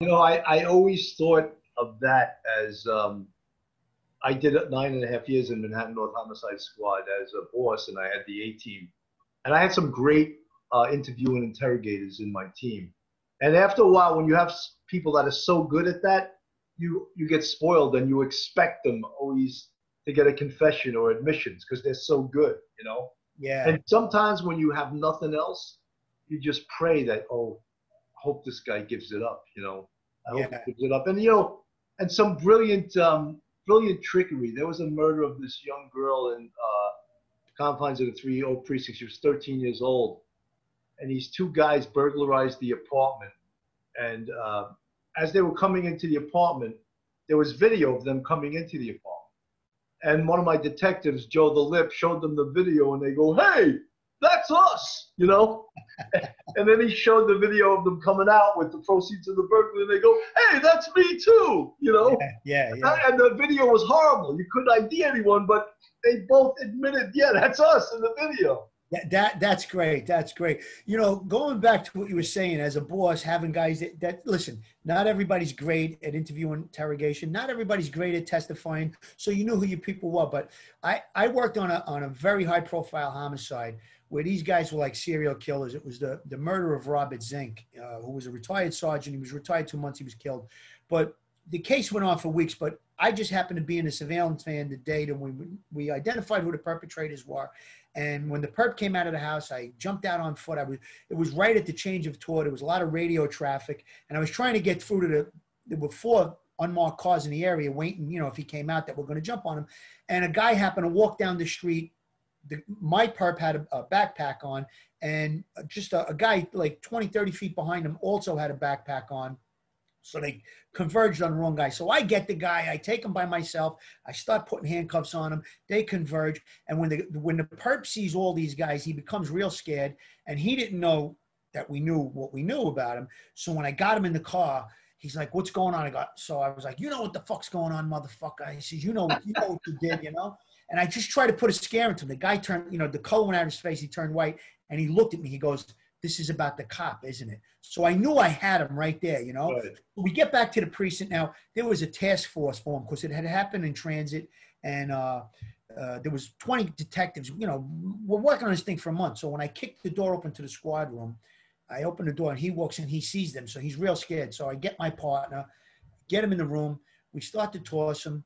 You know, I, I always thought of that as um, I did it nine and a half years in Manhattan North Homicide Squad as a boss, and I had the A team. And I had some great uh, interviewing interrogators in my team. And after a while, when you have people that are so good at that, you you get spoiled and you expect them always to get a confession or admissions because they're so good, you know. Yeah. And sometimes when you have nothing else, you just pray that oh, hope this guy gives it up, you know. I hope Yeah. he gives it up. And you know, and some brilliant um, brilliant trickery. There was a murder of this young girl in uh, confines of the three old precincts. She was 13 years old, and these two guys burglarized the apartment. And uh, as they were coming into the apartment, there was video of them coming into the apartment. And one of my detectives, Joe the Lip, showed them the video, and they go, "Hey, that's us," you know. and then he showed the video of them coming out with the proceeds of the burglary, and they go, "Hey, that's me too," you know. Yeah, yeah, yeah. And the video was horrible. You couldn't ID anyone, but they both admitted, "Yeah, that's us in the video." That, that that's great. That's great. You know, going back to what you were saying as a boss, having guys that, that listen, not everybody's great at interview interrogation. Not everybody's great at testifying. So you knew who your people were. But I, I worked on a on a very high profile homicide where these guys were like serial killers. It was the the murder of Robert Zink, uh, who was a retired sergeant. He was retired two months. He was killed. But the case went on for weeks. But I just happened to be in a surveillance van the day that we we identified who the perpetrators were. And when the perp came out of the house, I jumped out on foot. I was it was right at the change of tour. There was a lot of radio traffic, and I was trying to get through to the there were four unmarked cars in the area waiting, you know, if he came out that we're going to jump on him. And a guy happened to walk down the street. The, my perp had a, a backpack on, and just a, a guy like 20, 30 feet behind him also had a backpack on. So they converged on the wrong guy. So I get the guy, I take him by myself, I start putting handcuffs on him, they converge. And when the when the perp sees all these guys, he becomes real scared. And he didn't know that we knew what we knew about him. So when I got him in the car, he's like, "What's going on?" I got so I was like, "You know what the fuck's going on, motherfucker?" He says, "You know, you know what you did, you know." And I just tried to put a scare into him. The guy turned, you know, the color went out of his face. He turned white, and he looked at me. He goes, "This is about the cop, isn't it?" So I knew I had him right there, you know. Right. We get back to the precinct now. There was a task force for him because it had happened in transit, and uh, uh, there was 20 detectives. You know, we're working on this thing for a month. So when I kicked the door open to the squad room, I open the door and he walks in. He sees them, so he's real scared. So I get my partner, get him in the room. We start to toss him,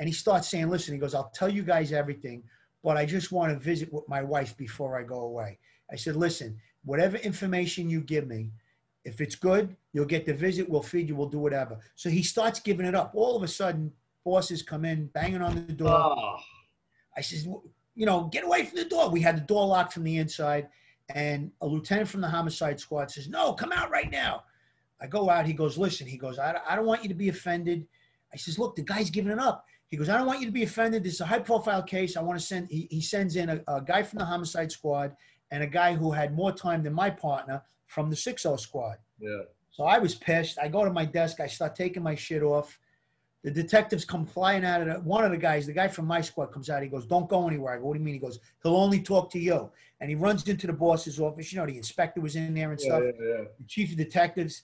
and he starts saying, "Listen," he goes, "I'll tell you guys everything, but I just want to visit with my wife before I go away." I said, "Listen, whatever information you give me, if it's good, you'll get the visit. We'll feed you. We'll do whatever." So he starts giving it up. All of a sudden, bosses come in, banging on the door. Oh, I says, you know, get away from the door. We had the door locked from the inside, and a lieutenant from the homicide squad says, no, come out right now. I go out. He goes, listen. He goes, I, I don't want you to be offended. I says, look, the guy's giving it up. He goes, I don't want you to be offended. This is a high profile case. I want to send, he, he sends in a, a guy from the homicide squad and a guy who had more time than my partner from the 60 squad. yeah. So I was pissed. I go to my desk. I start taking my shit off. The detectives come flying out of the, one of the guys, the guy from my squad comes out. He goes, Don't go anywhere. I go, What do you mean? He goes, He'll only talk to you. And he runs into the boss's office. You know, the inspector was in there and Yeah, stuff, yeah, yeah. the chief of detectives.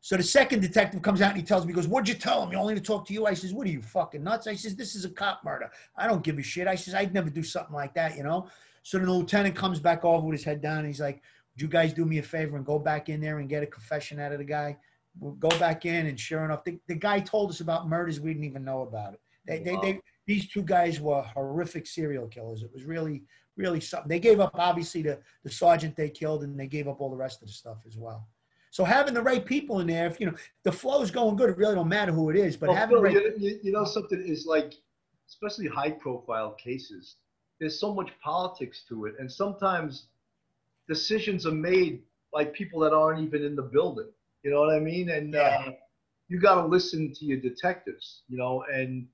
So the second detective comes out and he tells me, he goes, What'd you tell him? You only to talk to you? I says, What are you fucking nuts? I says, This is a cop murder. I don't give a shit. I says, I'd never do something like that, you know? So the lieutenant comes back over with his head down and he's like, Would you guys do me a favor and go back in there and get a confession out of the guy? We'll go back in, and sure enough, the, the guy told us about murders we didn't even know about it. They, they, they, these two guys were horrific serial killers. It was really, really something. They gave up obviously the the sergeant they killed, and they gave up all the rest of the stuff as well. So having the right people in there, if you know the flow is going good, it really don't matter who it is. But Well, having the Phil, right, you, you, you know something is like, especially high profile cases, there's so much politics to it. And sometimes decisions are made by people that aren't even in the building. You know what I mean? And Yeah. uh, you got to listen to your detectives, you know, and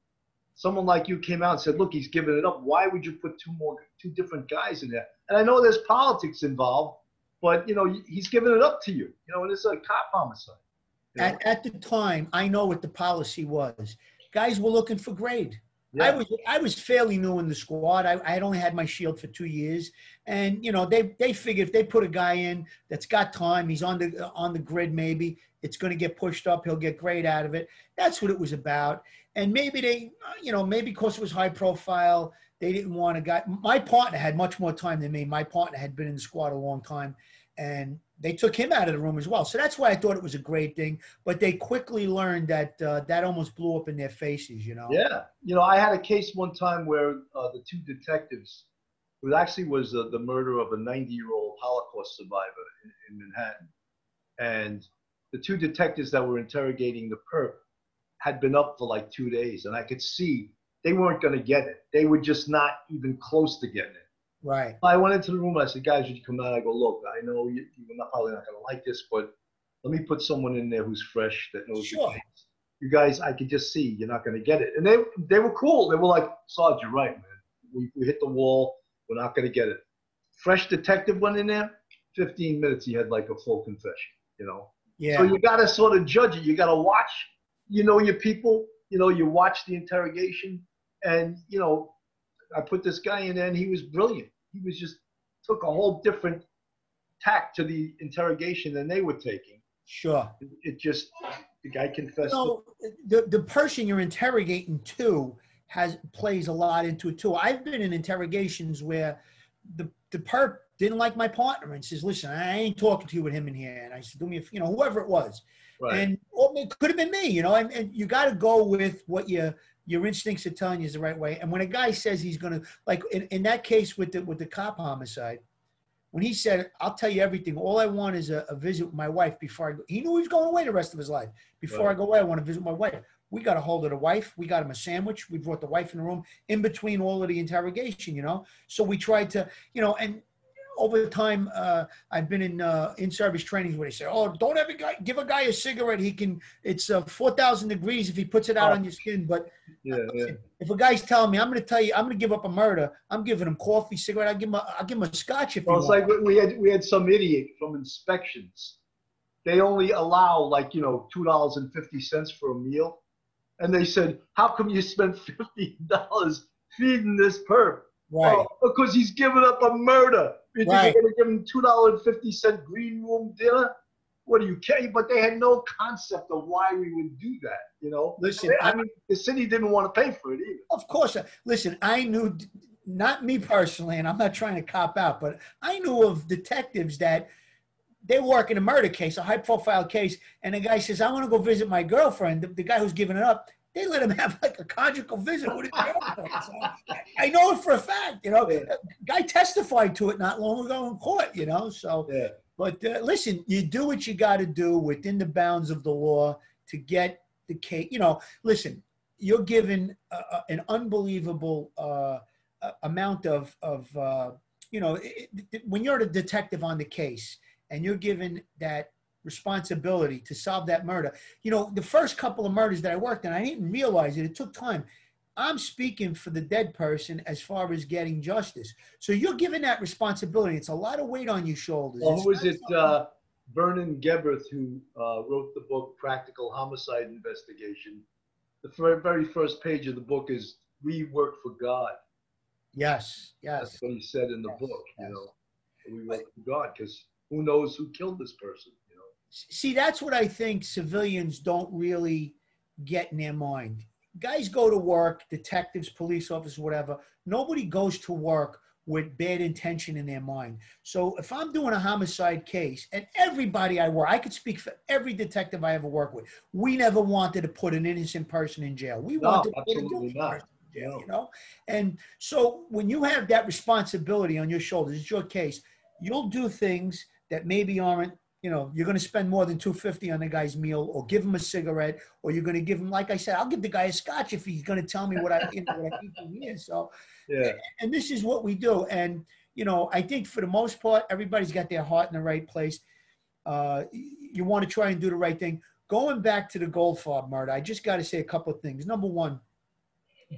someone like you came out and said, look, he's giving it up. Why would you put two more, two different guys in there? And I know there's politics involved, but, you know, he's giving it up to you, you know, and it's a cop homicide. you know? at, at the time, I know what the policy was. Guys were looking for grade. I was I was fairly new in the squad. I, I had only had my shield for two years, and you know they they figure if they put a guy in that's got time, he's on the on the grid. Maybe it's going to get pushed up. He'll get great out of it. That's what it was about. And maybe they, you know, maybe because it was high profile, they didn't want a guy. My partner had much more time than me. My partner had been in the squad a long time, and they took him out of the room as well. So that's why I thought it was a great thing. But they quickly learned that uh, that almost blew up in their faces, you know. Yeah, you know, I had a case one time where uh, the two detectives, it actually was uh, the murder of a 90-year-old Holocaust survivor in, in, Manhattan, and the two detectives that were interrogating the perp had been up for like two days, and I could see they weren't going to get it. They were just not even close to getting it. Right. I went into the room. I said, guys, would you come out? I go, look, I know you, you're not, probably not going to like this, but let me put someone in there who's fresh that knows sure. the case. You guys, I could just see you're not going to get it. And they they were cool. They were like, Sarge, you're right, man. We, we hit the wall. We're not going to get it. Fresh detective went in there. 15 minutes, he had like a full confession, you know? Yeah. So you got to sort of judge it. You got to watch, you know, your people. You know, you watch the interrogation. And, you know, I put this guy in there and he was brilliant he was just took a whole different tack to the interrogation than they were taking. Sure. It, it just the guy confessed. So the the person you're interrogating too has plays a lot into it too. I've been in interrogations where the the perp didn't like my partner and says, "Listen, I ain't talking to you with him in here." And I said, "Do me, a, you know, whoever it was." Right. And it could have been me, you know. And, and you got to go with what you your instincts are telling you is the right way. And when a guy says he's going to, like in, in that case with the with the cop homicide, when he said, "I'll tell you everything. All I want is a, a visit with my wife before I go," he knew he was going away the rest of his life. Before right. I go away, I want to visit my wife. We got a hold of the wife. We got him a sandwich. We brought the wife in the room in between all of the interrogation, you know. So we tried to, you know, and over time, uh, I've been in uh, in-service trainings where they say, "Oh, don't ever give a guy a cigarette. He can. It's uh, four thousand degrees if he puts it out oh. on your skin." But yeah, yeah. if a guy's telling me, "I'm going to tell you, I'm going to give up a murder," I'm giving him coffee, cigarette. I give him, a, I give him a scotch if well, it's like we had we had some idiot from inspections. They only allow like you know two dollars and fifty cents for a meal, and they said, "How come you spent fifty dollars feeding this perp?" Right. Oh, because he's given up a murder. You think right. you're going to give him two dollar and fifty cent green room dinner? What do you care? But they had no concept of why we would do that. You know, listen. I mean, the city didn't want to pay for it either. Of course. Uh, listen, I knew, not me personally, and I'm not trying to cop out, but I knew of detectives that they work in a murder case, a high profile case, and the guy says, I want to go visit my girlfriend. The, the guy who's giving it up, they let him have like a conjugal visit with his girlfriend. So I know it for a fact. You know, yeah. guy testified to it not long ago in court. You know, so. Yeah. But uh, listen, you do what you got to do within the bounds of the law to get the case. You know, listen, you're given uh, an unbelievable uh, amount of of uh, you know it, it, when you're a detective on the case and you're given that responsibility to solve that murder. You know, the first couple of murders that I worked on, I didn't realize it. It took time. I'm speaking for the dead person as far as getting justice. So you're given that responsibility. It's a lot of weight on your shoulders. Well, who was it? Uh, Vernon Geberth, who uh, wrote the book Practical Homicide Investigation. The very first page of the book is "We work for God." Yes, yes. That's what he said in the yes, book. Yes. You know, we work for God because who knows who killed this person? See, that's what I think civilians don't really get in their mind. Guys go to work, detectives, police officers, whatever. Nobody goes to work with bad intention in their mind. So if I'm doing a homicide case, and everybody I work, I could speak for every detective I ever worked with. We never wanted to put an innocent person in jail. We no, wanted to put a guilty person in jail, you know? And so when you have that responsibility on your shoulders, it's your case, you'll do things that maybe aren't you know, you're going to spend more than 250 on the guy's meal or give him a cigarette or you're going to give him, like I said, I'll give the guy a scotch if he's going to tell me what I, you know, what I think he is. So, yeah. and this is what we do. And, you know, I think for the most part, everybody's got their heart in the right place. Uh, you want to try and do the right thing. Going back to the Goldfarb murder, I just got to say a couple of things. Number one,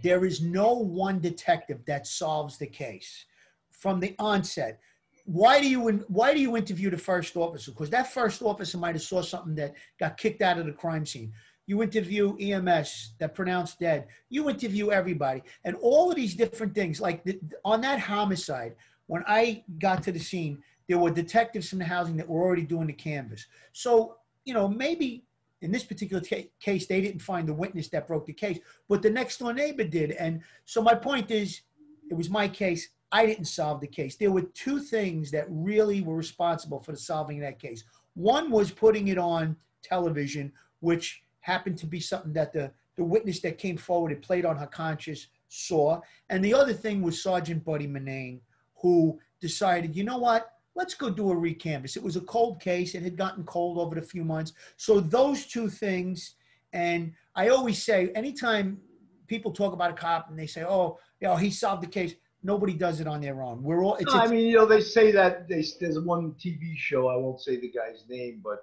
there is no one detective that solves the case from the onset why do you why do you interview the first officer? Because that first officer might have saw something that got kicked out of the crime scene. You interview EMS that pronounced dead. You interview everybody, and all of these different things. Like the, on that homicide, when I got to the scene, there were detectives from the housing that were already doing the canvass. So you know, maybe in this particular ca- case, they didn't find the witness that broke the case, but the next door neighbor did. And so my point is, it was my case. I didn't solve the case. There were two things that really were responsible for the solving that case. One was putting it on television, which happened to be something that the, the witness that came forward, and played on her conscience saw. And the other thing was Sergeant Buddy Manane, who decided, you know what? Let's go do a recanvas. It was a cold case. It had gotten cold over the few months. So those two things, and I always say, anytime people talk about a cop and they say, "Oh, you know, he solved the case," nobody does it on their own. We're all. It's, No, I mean, you know, they say that they, there's one TV show. I won't say the guy's name, but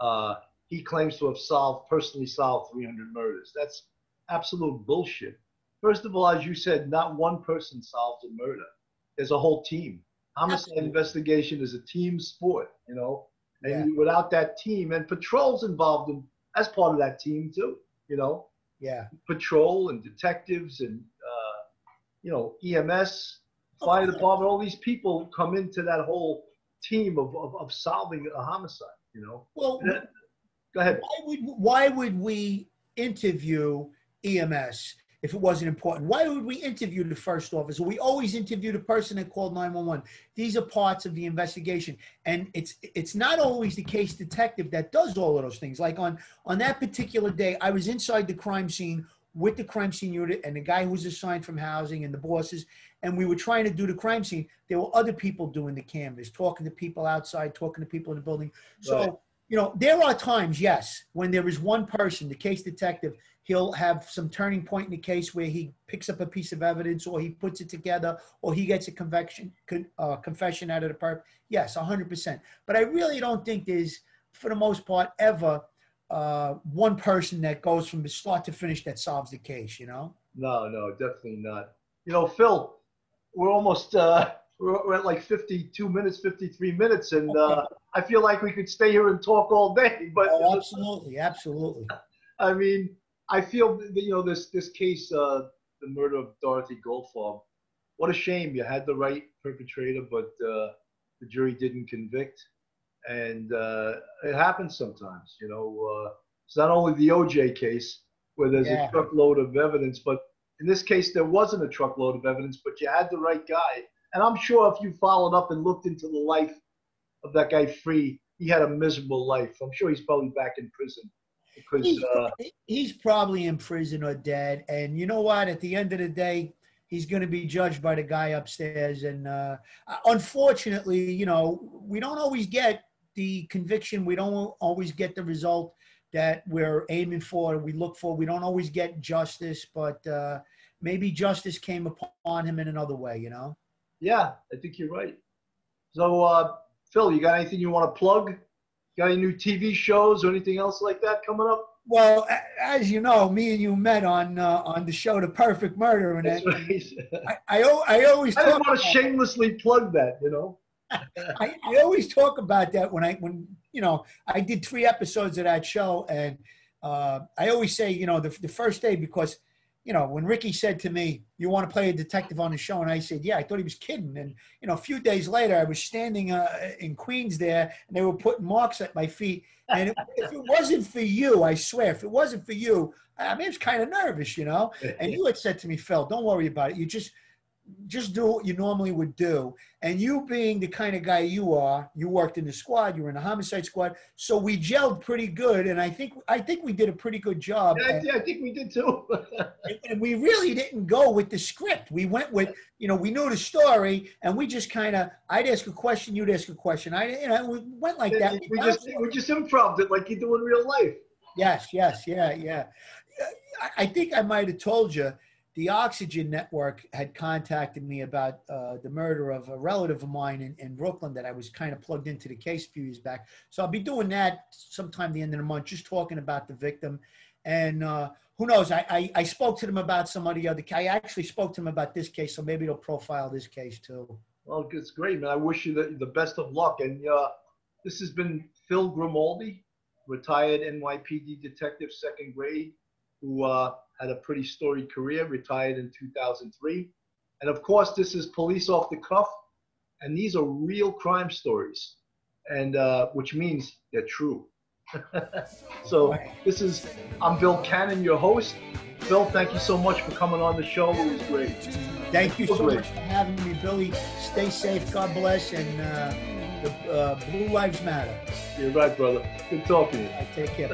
uh, he claims to have solved, personally solved 300 murders. That's absolute bullshit. First of all, as you said, not one person solves a murder. There's a whole team. Homicide Absolutely. investigation is a team sport, you know. And Yeah. without that team, and patrols involved in as part of that team too, you know yeah. patrol and detectives and uh, you know EMS, fire department. All these people come into that whole team of, of, of solving a homicide. You know. Well, Go ahead. why would why would we interview EMS if it wasn't important? Why would we interview the first officer? We always interview the person that called 911. These are parts of the investigation. And it's it's not always the case detective that does all of those things. Like on on that particular day, I was inside the crime scene with the crime scene unit and the guy who was assigned from housing and the bosses, and we were trying to do the crime scene. There were other people doing the canvass, talking to people outside, talking to people in the building. So Right. you know, there are times, yes, when there is one person, the case detective, he'll have some turning point in the case where he picks up a piece of evidence or he puts it together or he gets a conviction, con- uh, confession out of the perp. Yes, 100%. But I really don't think there's, for the most part, ever uh, one person that goes from the start to finish that solves the case, you know? No, no, definitely not. You know, Phil, we're almost uh, we're, we're at like 52 minutes, 53 minutes, and uh, I feel like we could stay here and talk all day. But Oh, absolutely, absolutely. I mean, I feel that, you know this this case, uh, the murder of Dorothy Goldfarb. What a shame! You had the right perpetrator, but uh, the jury didn't convict, and uh, it happens sometimes. You know, uh, it's not only the OJ case where there's Yeah. a truckload of evidence, but in this case there wasn't a truckload of evidence, but you had the right guy. And I'm sure if you followed up and looked into the life of that guy Free, he had a miserable life. I'm sure he's probably back in prison because. He's, Uh, he's probably in prison or dead. And you know what? At the end of the day, he's going to be judged by the guy upstairs. And uh, unfortunately, you know, we don't always get the conviction. We don't always get the result that we're aiming for. We look for. We don't always get justice, but uh, maybe justice came upon him in another way. You know. Yeah, I think you're right. So, uh, Phil, you got anything you want to plug? Got any new TV shows or anything else like that coming up? Well, as you know, me and you met on uh, on the show The Perfect Murder, and That's I, right. I, I, I always I didn't want to shamelessly plug that, you know. I, I always talk about that when I when you know I did three episodes of that show, and uh, I always say you know the, the first day because you know when Ricky said to me, "You want to play a detective on the show?" and I said, "Yeah," I thought he was kidding, and you know a few days later I was standing uh, in Queens there, and they were putting marks at my feet, and if, if it wasn't for you, I swear, if it wasn't for you, I mean, I was kind of nervous, you know. And you had said to me, Phil, don't worry about it. You just just do what you normally would do. And you being the kind of guy you are, you worked in the squad, you were in the homicide squad, so we gelled pretty good. And I think I think we did a pretty good job. Yeah, I, And, yeah, I think we did too. and we really didn't go with the script. We went with, you know, we knew the story, and we just kind of, I'd ask a question, you'd ask a question. I, you know, we went like that. we just we just improv it like you do in real life. Yes, yes, yeah, yeah. I think I might have told you the Oxygen Network had contacted me about uh, the murder of a relative of mine in, in Brooklyn that I was kind of plugged into the case a few years back. So I'll be doing that sometime the end of the month, just talking about the victim. And uh, who knows? I, I, I spoke to them about some of the other. I actually spoke to them about this case, so maybe they'll profile this case too. Well, it's great, man. I wish you the, the best of luck. And uh, this has been Phil Grimaldi retired NYPD detective, second grade, who uh, had a pretty storied career, retired in 2003. And of course, this is Police Off the Cuff, and these are real crime stories, and uh, which means they're true. so this is I'm Bill Cannon, your host. Bill, thank you so much for coming on the show. It was great. Thank you so great. much for having me, Billy. Stay safe. God bless, and uh, the uh, Blue Lives Matter. You're right, brother. Good talking to you. I take care.